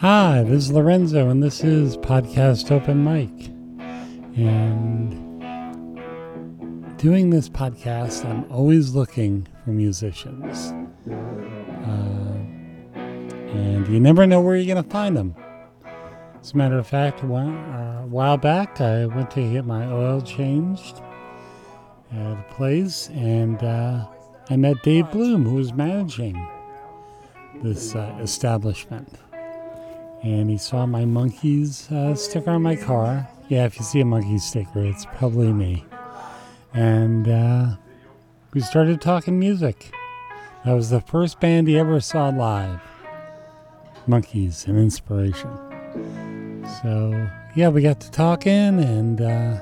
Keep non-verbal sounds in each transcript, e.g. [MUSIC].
Hi, this is Lorenzo, and this is Podcast Open Mic. And doing this podcast, I'm always looking for musicians. Uh, and you never know where you're going to find them. As a matter of fact, a while, uh, a while back, I went to get my oil changed at a place, and uh, I met Dave Bloom, who was managing this uh, establishment and he saw my Monkees uh, sticker on my car. Yeah, if you see a Monkey sticker, it's probably me. And uh, we started talking music. That was the first band he ever saw live. Monkees, an inspiration. So yeah, we got to talking and uh,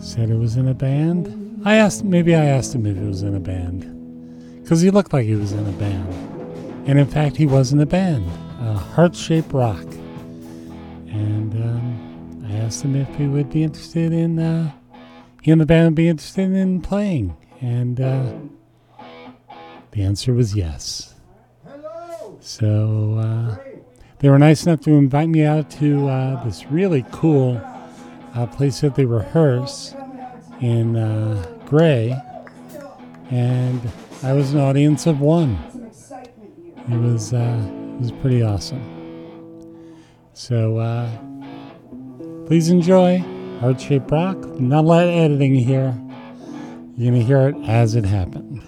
said it was in a band. I asked, maybe I asked him if he was in a band, because he looked like he was in a band, and in fact he was in a band uh, Heart Shaped Rock. And um, I asked him if he would be interested in, uh, he and the band would be interested in playing. And uh, the answer was yes. So uh, they were nice enough to invite me out to uh, this really cool uh, place that they rehearse in uh, Gray. And I was an audience of one. It was uh, it was pretty awesome. So uh, please enjoy Heart Shaped Rock. Not a lot of editing here. You're going to hear it as it happened.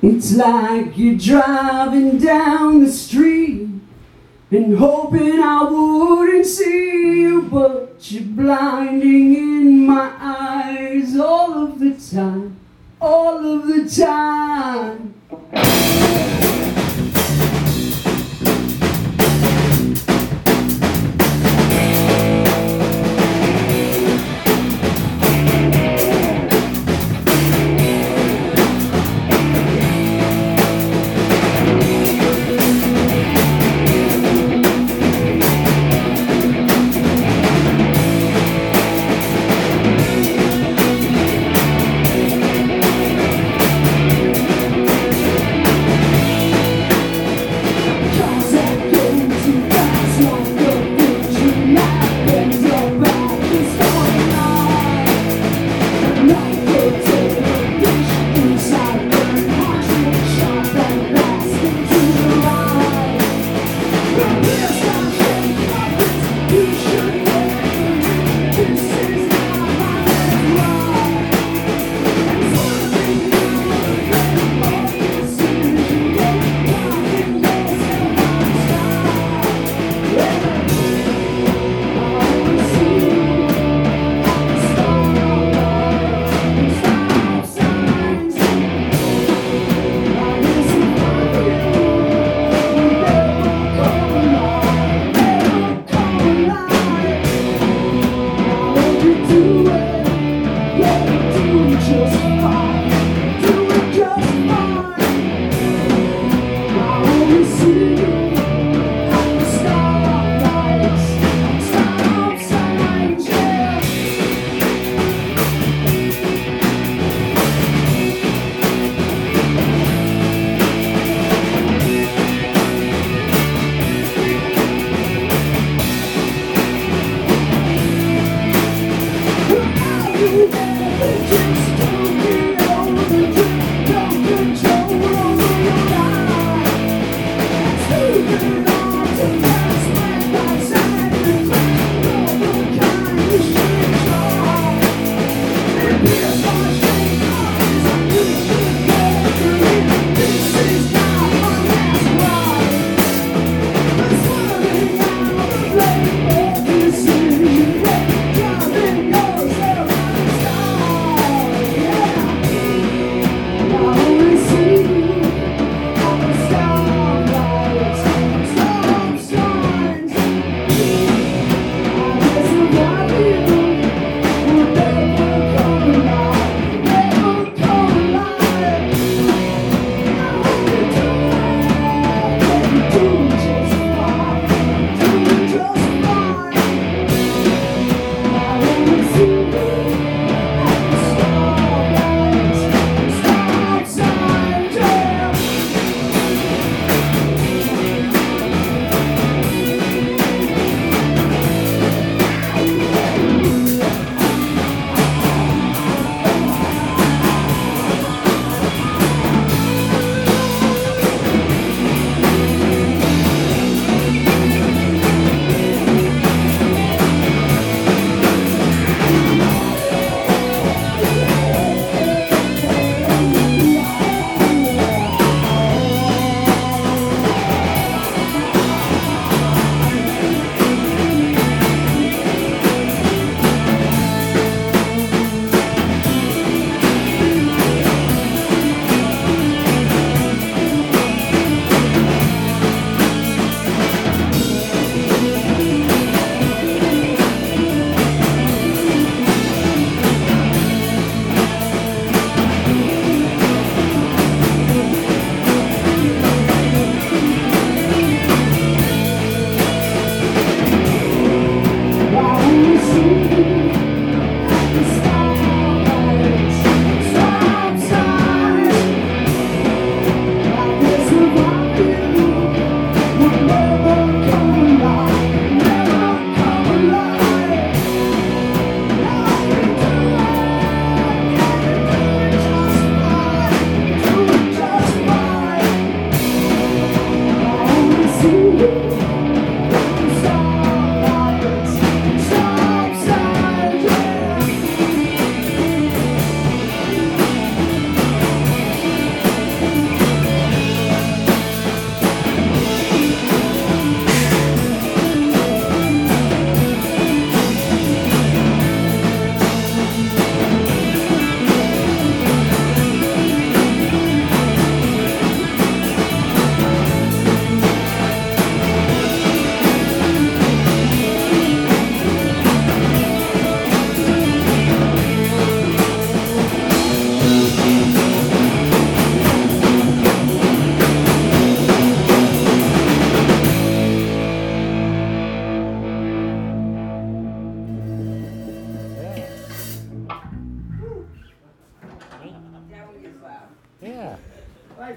It's like you're driving down the street and hoping I wouldn't see you, but you're blinding in my eyes all of the time, all of the time.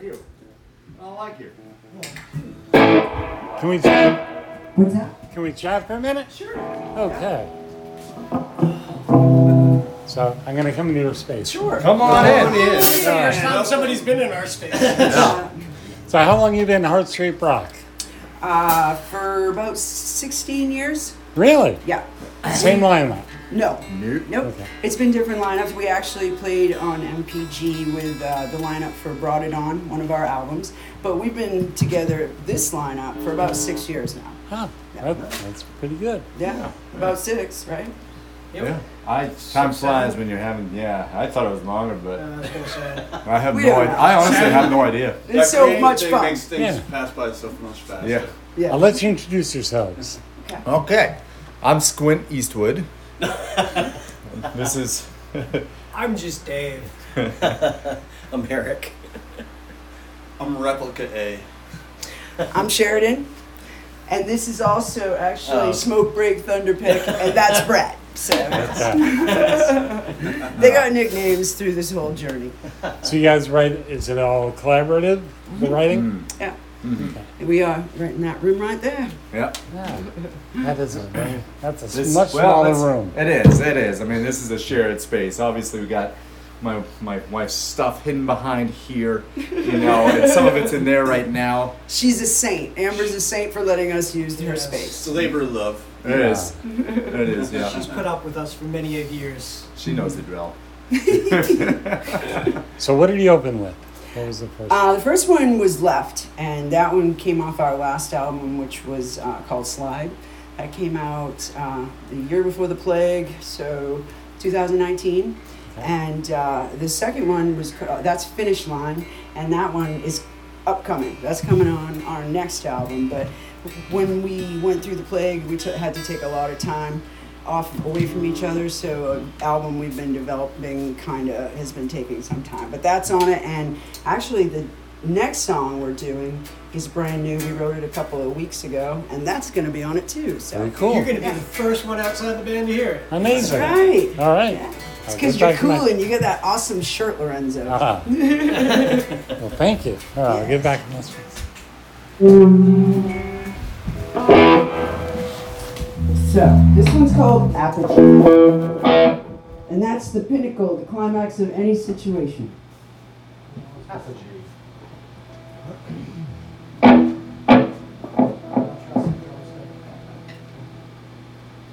I like you. Can we chat? What's that? Can we chat for a minute? Sure. Okay. So I'm gonna come into your space. Sure. Come on in. Somebody's been in our space. [LAUGHS] So how long you been in Heart Shaped Rock? Uh, for about 16 years. Really? Yeah. Same lineup. No. Nope. Nope. Okay. It's been different lineups. We actually played on MPG with uh, the lineup for Brought It On, one of our albums. But we've been together, this lineup, for about six years now. Huh. That, that's pretty good. Yeah. About six, right? Yeah. I time flies when you're having. Yeah, I thought it was longer, but I was gonna say. I have We no don't idea. I honestly have no idea. [LAUGHS] It's so much thing fun. Makes things Yeah. pass by so much faster. Yeah. Yeah. I'll let you introduce yourselves. Okay. I'm Squint Eastwood. [LAUGHS] this is. [LAUGHS] I'm just Dave. [LAUGHS] I'm Eric. I'm replica A. I'm Sheridan. And this is also actually Oh. Smoke Break Thunderpick, and that's Brett. So Okay. they got nicknames through this whole journey. So you guys write? Is it all collaborative? The writing? Mm. Yeah. Mhm. We are right in that room right there. Yeah. Yeah. That is a very, that's a s- This- much well, smaller room. It is. It is. I mean, this is a shared space. Obviously, we got my my wife's stuff hidden behind here. You know, and some of it's in there right now. She's a saint. Amber's a saint for letting us use her space. It's a labor of love. It is. It is. Yeah. She's put up with us for many a years. She knows the drill. [LAUGHS] So what did you open with? What was the first? Uh, the first one was Left, and that one came off our last album, which was uh, called Slide. That came out uh, the year before the plague, so 2019. And uh, the second one was ca- that's Finish Line, and that one is upcoming. That's coming on our next album. But when we went through the plague, we took had to take a lot of time off away from each other. So an album we've been developing kind of has been taking some time. But that's on it, and actually the next song we're doing is brand new. We wrote it a couple of weeks ago, and that's going to be on it too. So Very cool. You're gonna be the first one outside the band to hear it. Amazing. that's right. All right. Yeah. It's because you're back to my- cool and you got that awesome shirt, Lorenzo. Ah. [LAUGHS] well, thank you. All right, I'll get back to this one. So, this one's called Apogee. And that's the pinnacle, the climax of any situation.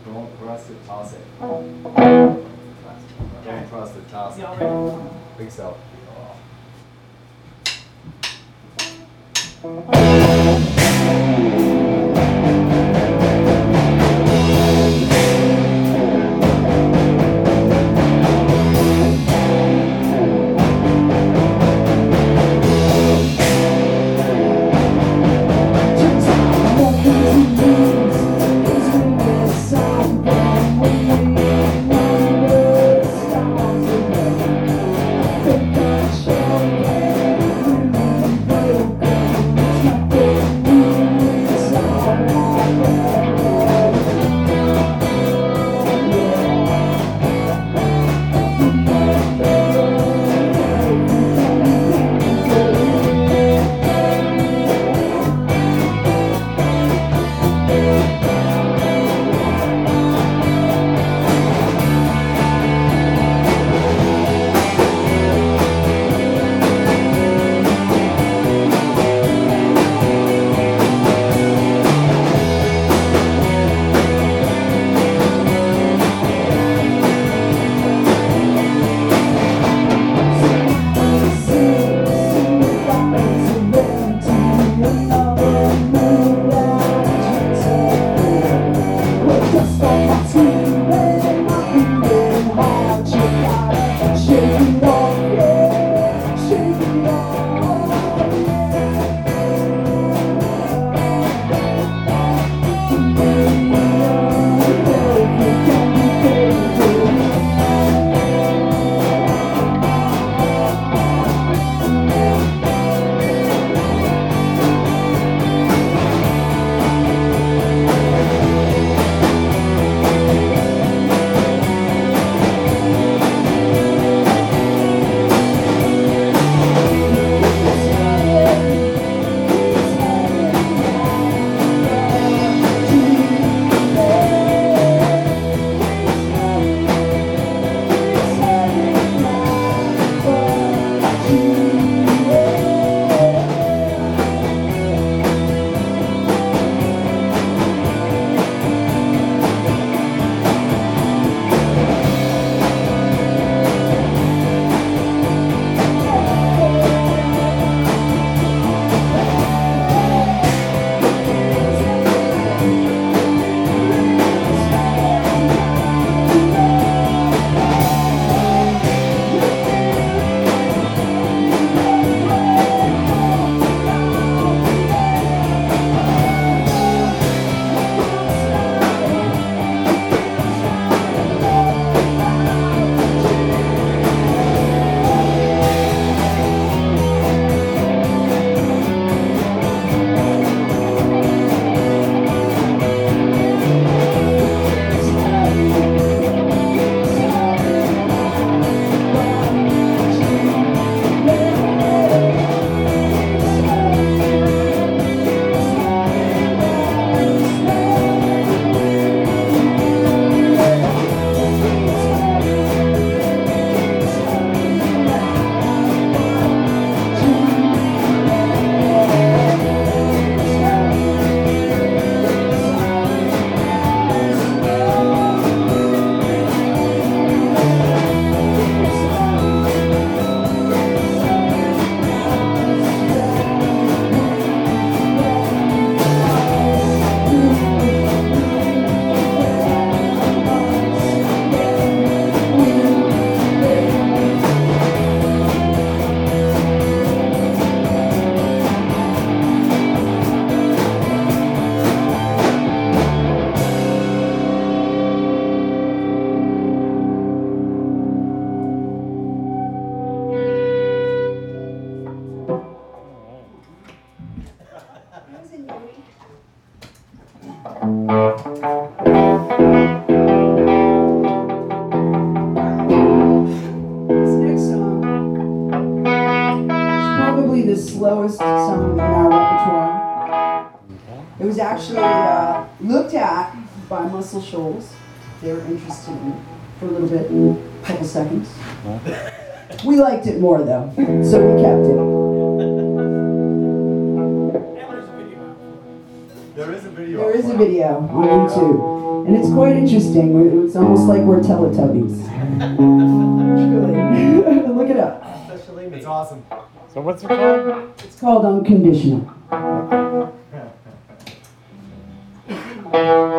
Don't trust it, toss it. Don't trust it, toss it. Ready? think so. liked it more though, so we kept it. There is a video. There is a video on YouTube, and it's quite interesting. It's almost like we're Teletubbies. [LAUGHS] [LAUGHS] Look it up. It's awesome. So what's it called? It's called Unconditional. [LAUGHS]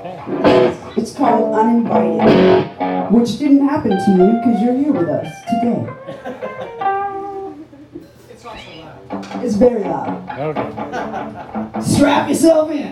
Okay. it's called Uninvited, which didn't happen to you because you're here with us today. It's also loud. It's very loud. Okay. Strap yourself in.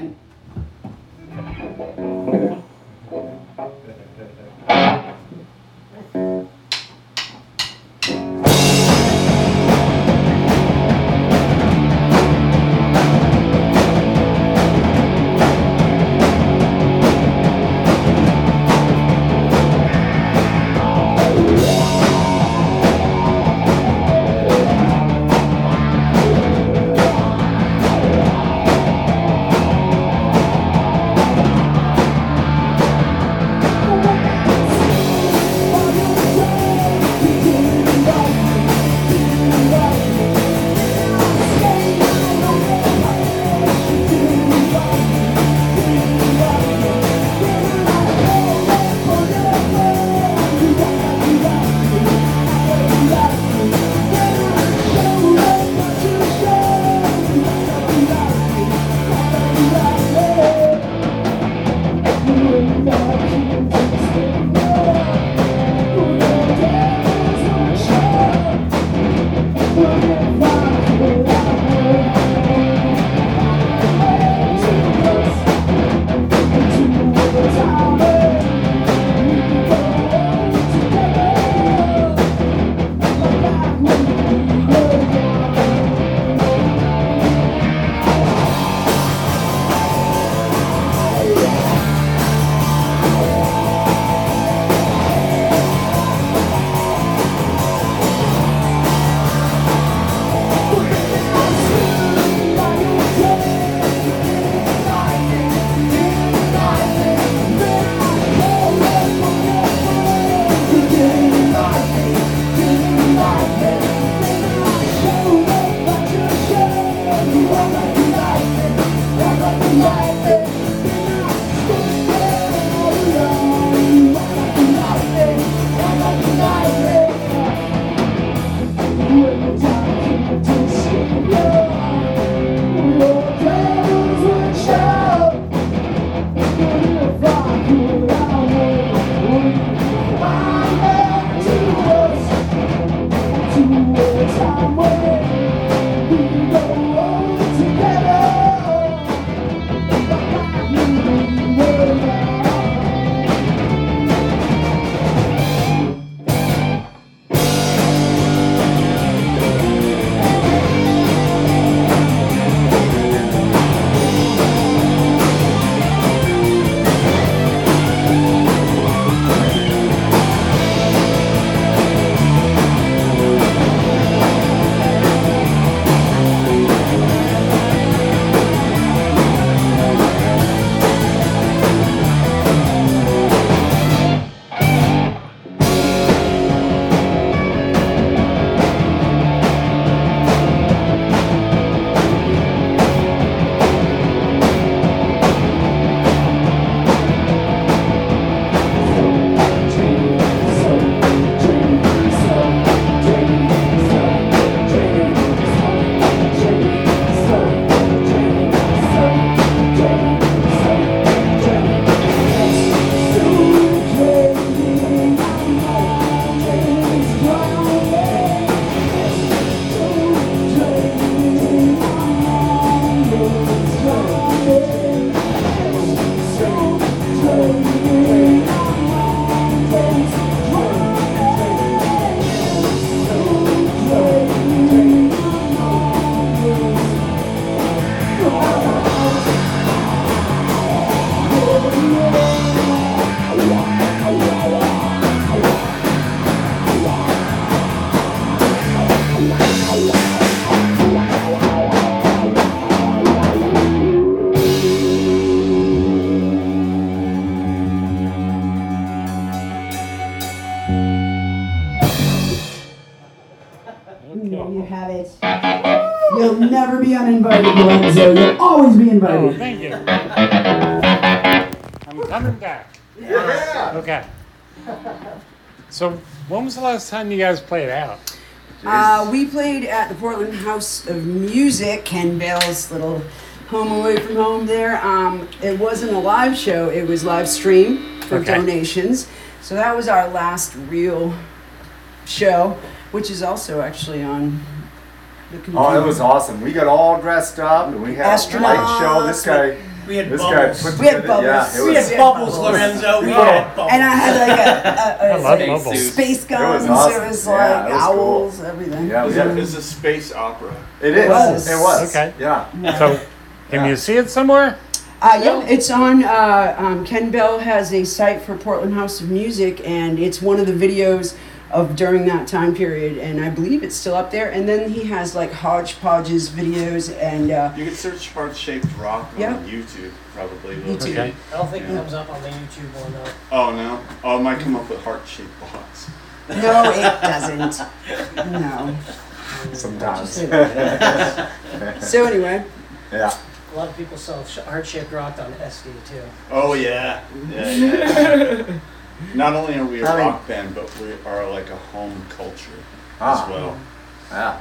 There you have it. You'll never be uninvited, Lorenzo. You'll always be Oh, invited. thank you. I'm coming back. Yeah. Okay. So, when was the last time you guys played out? Uh, we played at the Portland House of Music, Ken Bale's little home away from home there. Um, it wasn't a live show; it was live stream for Okay. donations. So that was our last real show, which is also actually on the computer. Oh, it was awesome. We got all dressed up and we had a light show. This guy, We had this guy bubbles. put We had together- Yeah, bubbles. we was. had bubbles, Lorenzo. We People- had bubbles. And I had like a, a, a, [LAUGHS] I love a bubbles. space guns. It was, awesome. like Yeah, it was cool. owls, everything. Yeah, we It's had, a, it's a space opera. it is. was. It was. Okay. Yeah. So, can you see it somewhere? Uh, yeah, it's on. Uh, um, Ken Bell has a site for Portland House of Music, and it's one of the videos of during that time period, and I believe it's still up there. And then he has like hodgepodges videos, and uh, You can search heart shaped rock Yeah. on YouTube, probably. YouTube. Okay. I don't think it comes up on the YouTube one though. Oh, no? Oh, it might come up with heart shaped box. no, it doesn't. No. Sometimes. [LAUGHS] So anyway, Yeah. A lot of people sell heart-shaped rock on SD too. Oh, yeah. Yeah, yeah. [LAUGHS] Not only are we a I mean- rock band, but we are like a home culture Ah. as well. Yeah.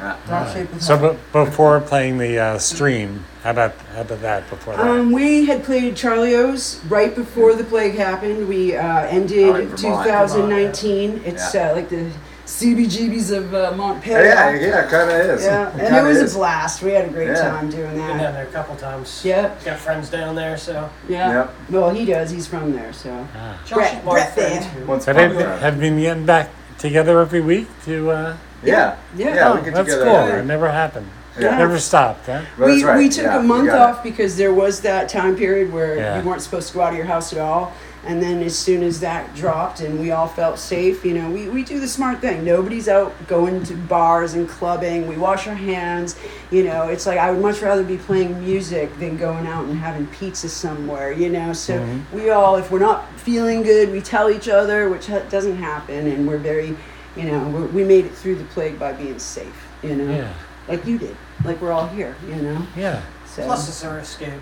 Yeah. dog shape with So, b- before playing the uh, stream, how about how about that? Before that, Um, we had played Charlie O's right before the plague happened. We uh, Oh, in ended Vermont. 2019. It's uh, like the CBGBs of uh, Montpelier. Yeah, yeah, it kind of is. Yeah, and kinda it was is. a blast. We had a great Yeah. time doing that. Been down that. there a couple times. Yeah, Got friends down there, so. yeah. Yep. Well, he does. He's from there, so. Ah. Josh Brett, Brett there. Once have, upon they a time. have been getting back together every week to? Uh, Yeah. Yeah. Yeah, oh, we get that's together. cool. every- It never happened. Yeah. Never stopped. Huh? But we, right. we took yeah, a month got it. off because there was that time period where Yeah. you weren't supposed to go out of your house at all. And then as soon as that dropped and we all felt safe, you know, we, we do the smart thing. Nobody's out going to bars and clubbing. We wash our hands. You know, it's like I would much rather be playing music than going out and having pizza somewhere, you know. So Mhm. we all, if we're not feeling good, we tell each other, which ha- doesn't happen. And we're very, you know, we're, we made it through the plague by being safe, you know, Yeah. like you did. Like we're all here, you know. Yeah. So. Plus, it's our escape.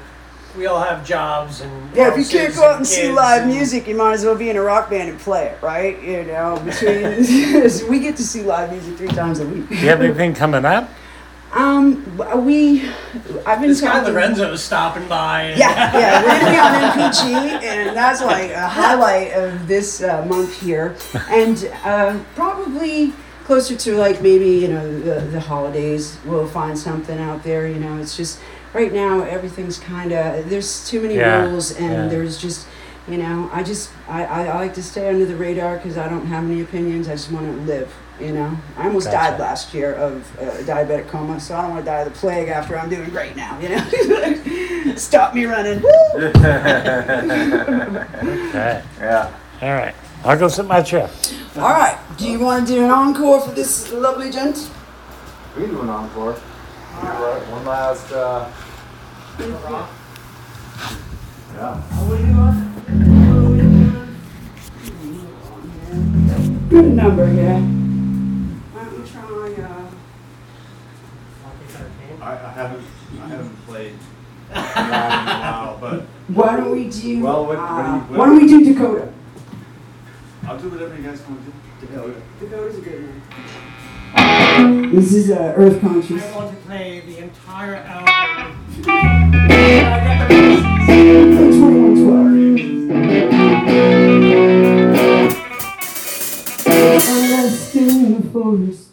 We all have jobs and. Yeah, if you can't go out and see live and- music, you might as well be in a rock band and play it, right? You know, [LAUGHS] between [LAUGHS] we get to see live music three times a week. Do you have anything coming up? Um, we, I've been This guy talking- Lorenzo's stopping by. And Yeah, [LAUGHS] yeah, we're gonna be on MPG, and that's like a highlight of this uh, month here, and uh, probably closer to like maybe you know the, the holidays, we'll find something out there. You know, it's just right now everything's kind of there's too many Yeah, rules, and yeah. there's just you know I just I, I, I like to stay under the radar because I don't have any opinions. I just want to live. You know, I almost Gotcha. died last year of uh, diabetic coma, so I don't want to die of the plague after I'm doing great now. You know, [LAUGHS] stop me running. Woo! [LAUGHS] Okay. Yeah. All right. I'll go sit in my chair. All right. Do you want to do an encore for this lovely gent? We can do an encore. Do, uh, One last. Uh, yeah. Good number here. Why don't try? Uh, I, I haven't I haven't played [LAUGHS] in a while, but why don't we do? Well, what- what do uh, you- what- why don't we do Dakota? I'll do whatever you guys want to do. Dakota. Dakota's a good one. This is uh, Earth Conscious. I want to play the entire album. I got the pieces. 2112. Unless in the forest.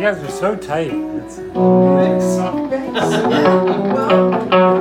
You guys are so tight. It's, [LAUGHS]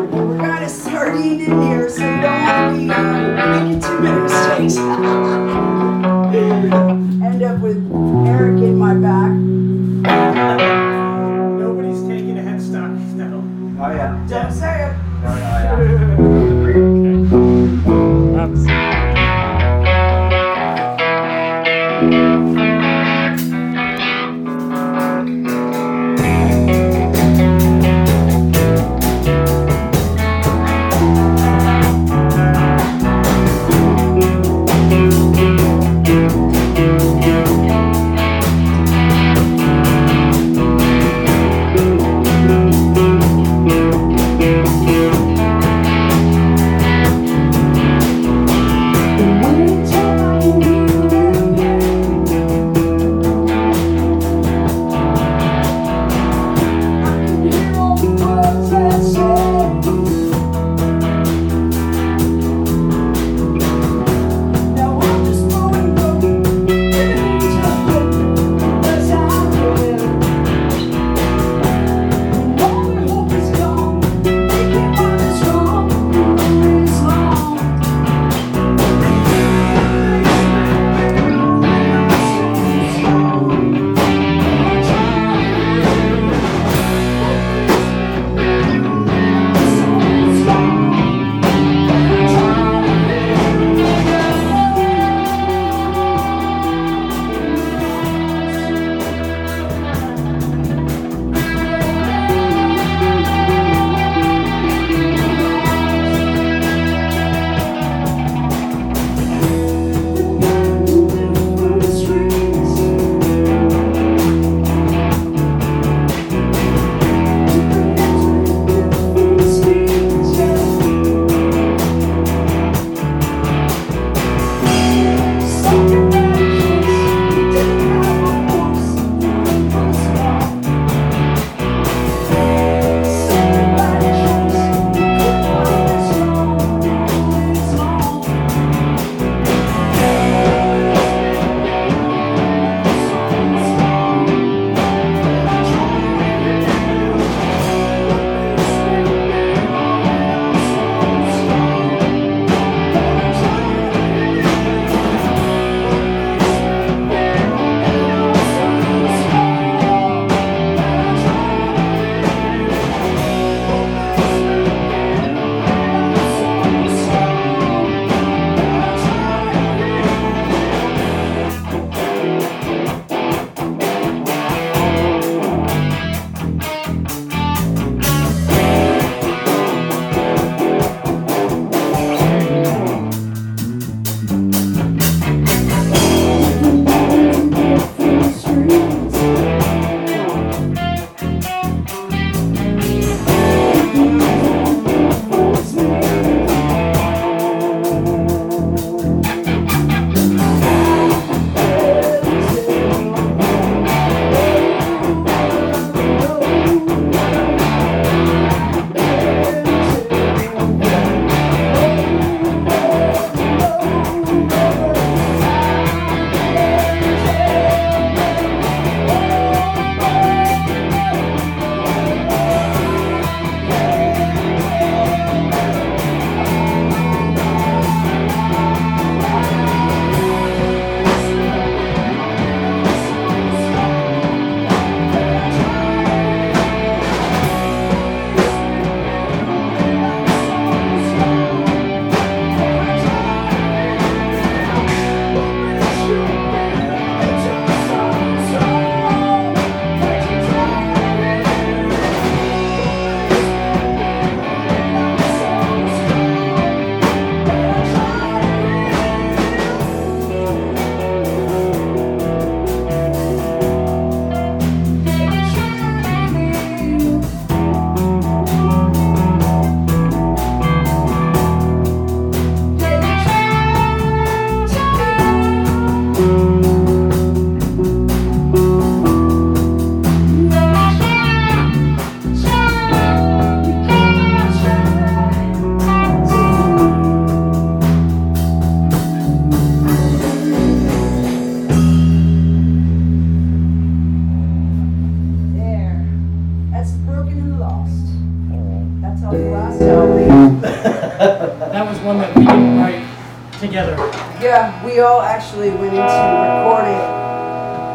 You last time. [LAUGHS] That was one that we did right together. Yeah, we all actually went into recording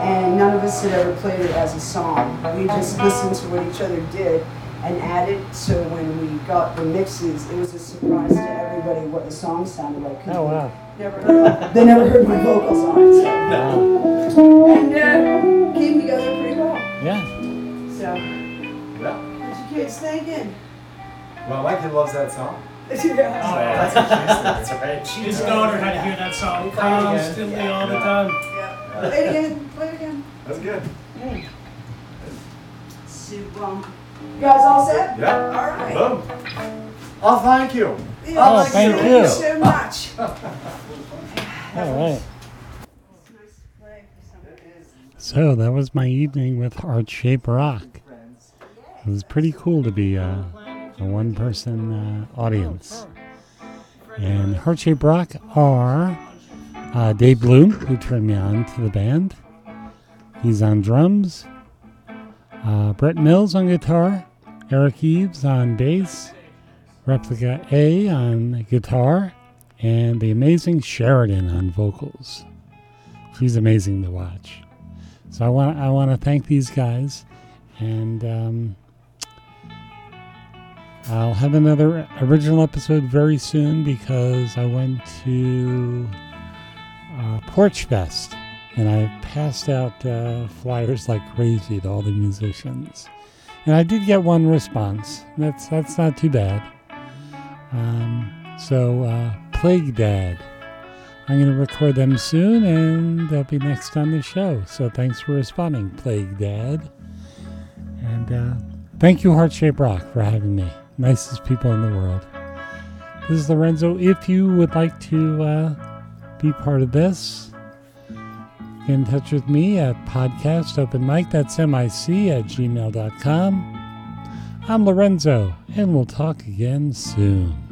and none of us had ever played it as a song. We just listened to what each other did and added so when we got the mixes, it was a surprise to everybody what the song sounded like. Oh wow! They never heard my vocals on it. So. Wow. And uh, came together pretty well. Yeah. So. Yeah. Thank you? Well, my kid loves that song. Oh, [LAUGHS] yeah. That's what she said. That's right. His daughter had to hear that song constantly all the time. Yeah. Play it again. Play it again. That's good. So, um, you guys all set? Yeah. All right. Boom. Oh, thank you. Yeah, Oh, thank thank you. you so much. [LAUGHS] All right. It's nice to play for somebody. So that was my evening with Heart Shaped Rock. It was pretty cool to be uh, a one person uh, audience. And Heart Rock are uh, Dave Bloom, who turned me on to the band. He's on drums. Uh, Brett Mills on guitar. Eric Eves on bass. Replica A on guitar. And the amazing Sheridan on vocals. She's amazing to watch. So I want I want to thank these guys, and um, I'll have another original episode very soon because I went to uh, Porch Fest and I passed out uh, flyers like crazy to all the musicians, and I did get one response. That's that's not too bad. Um, so uh, Plague Dad. I'm going to record them soon and they'll be next on the show. So thanks for responding, Plague Dad. And uh, thank you, Heart Shaped Rock, for having me. Nicest people in the world. This is Lorenzo. If you would like to uh, be part of this, get in touch with me at podcast open mic, that's mic at gmail.com. I'm Lorenzo, and we'll talk again soon.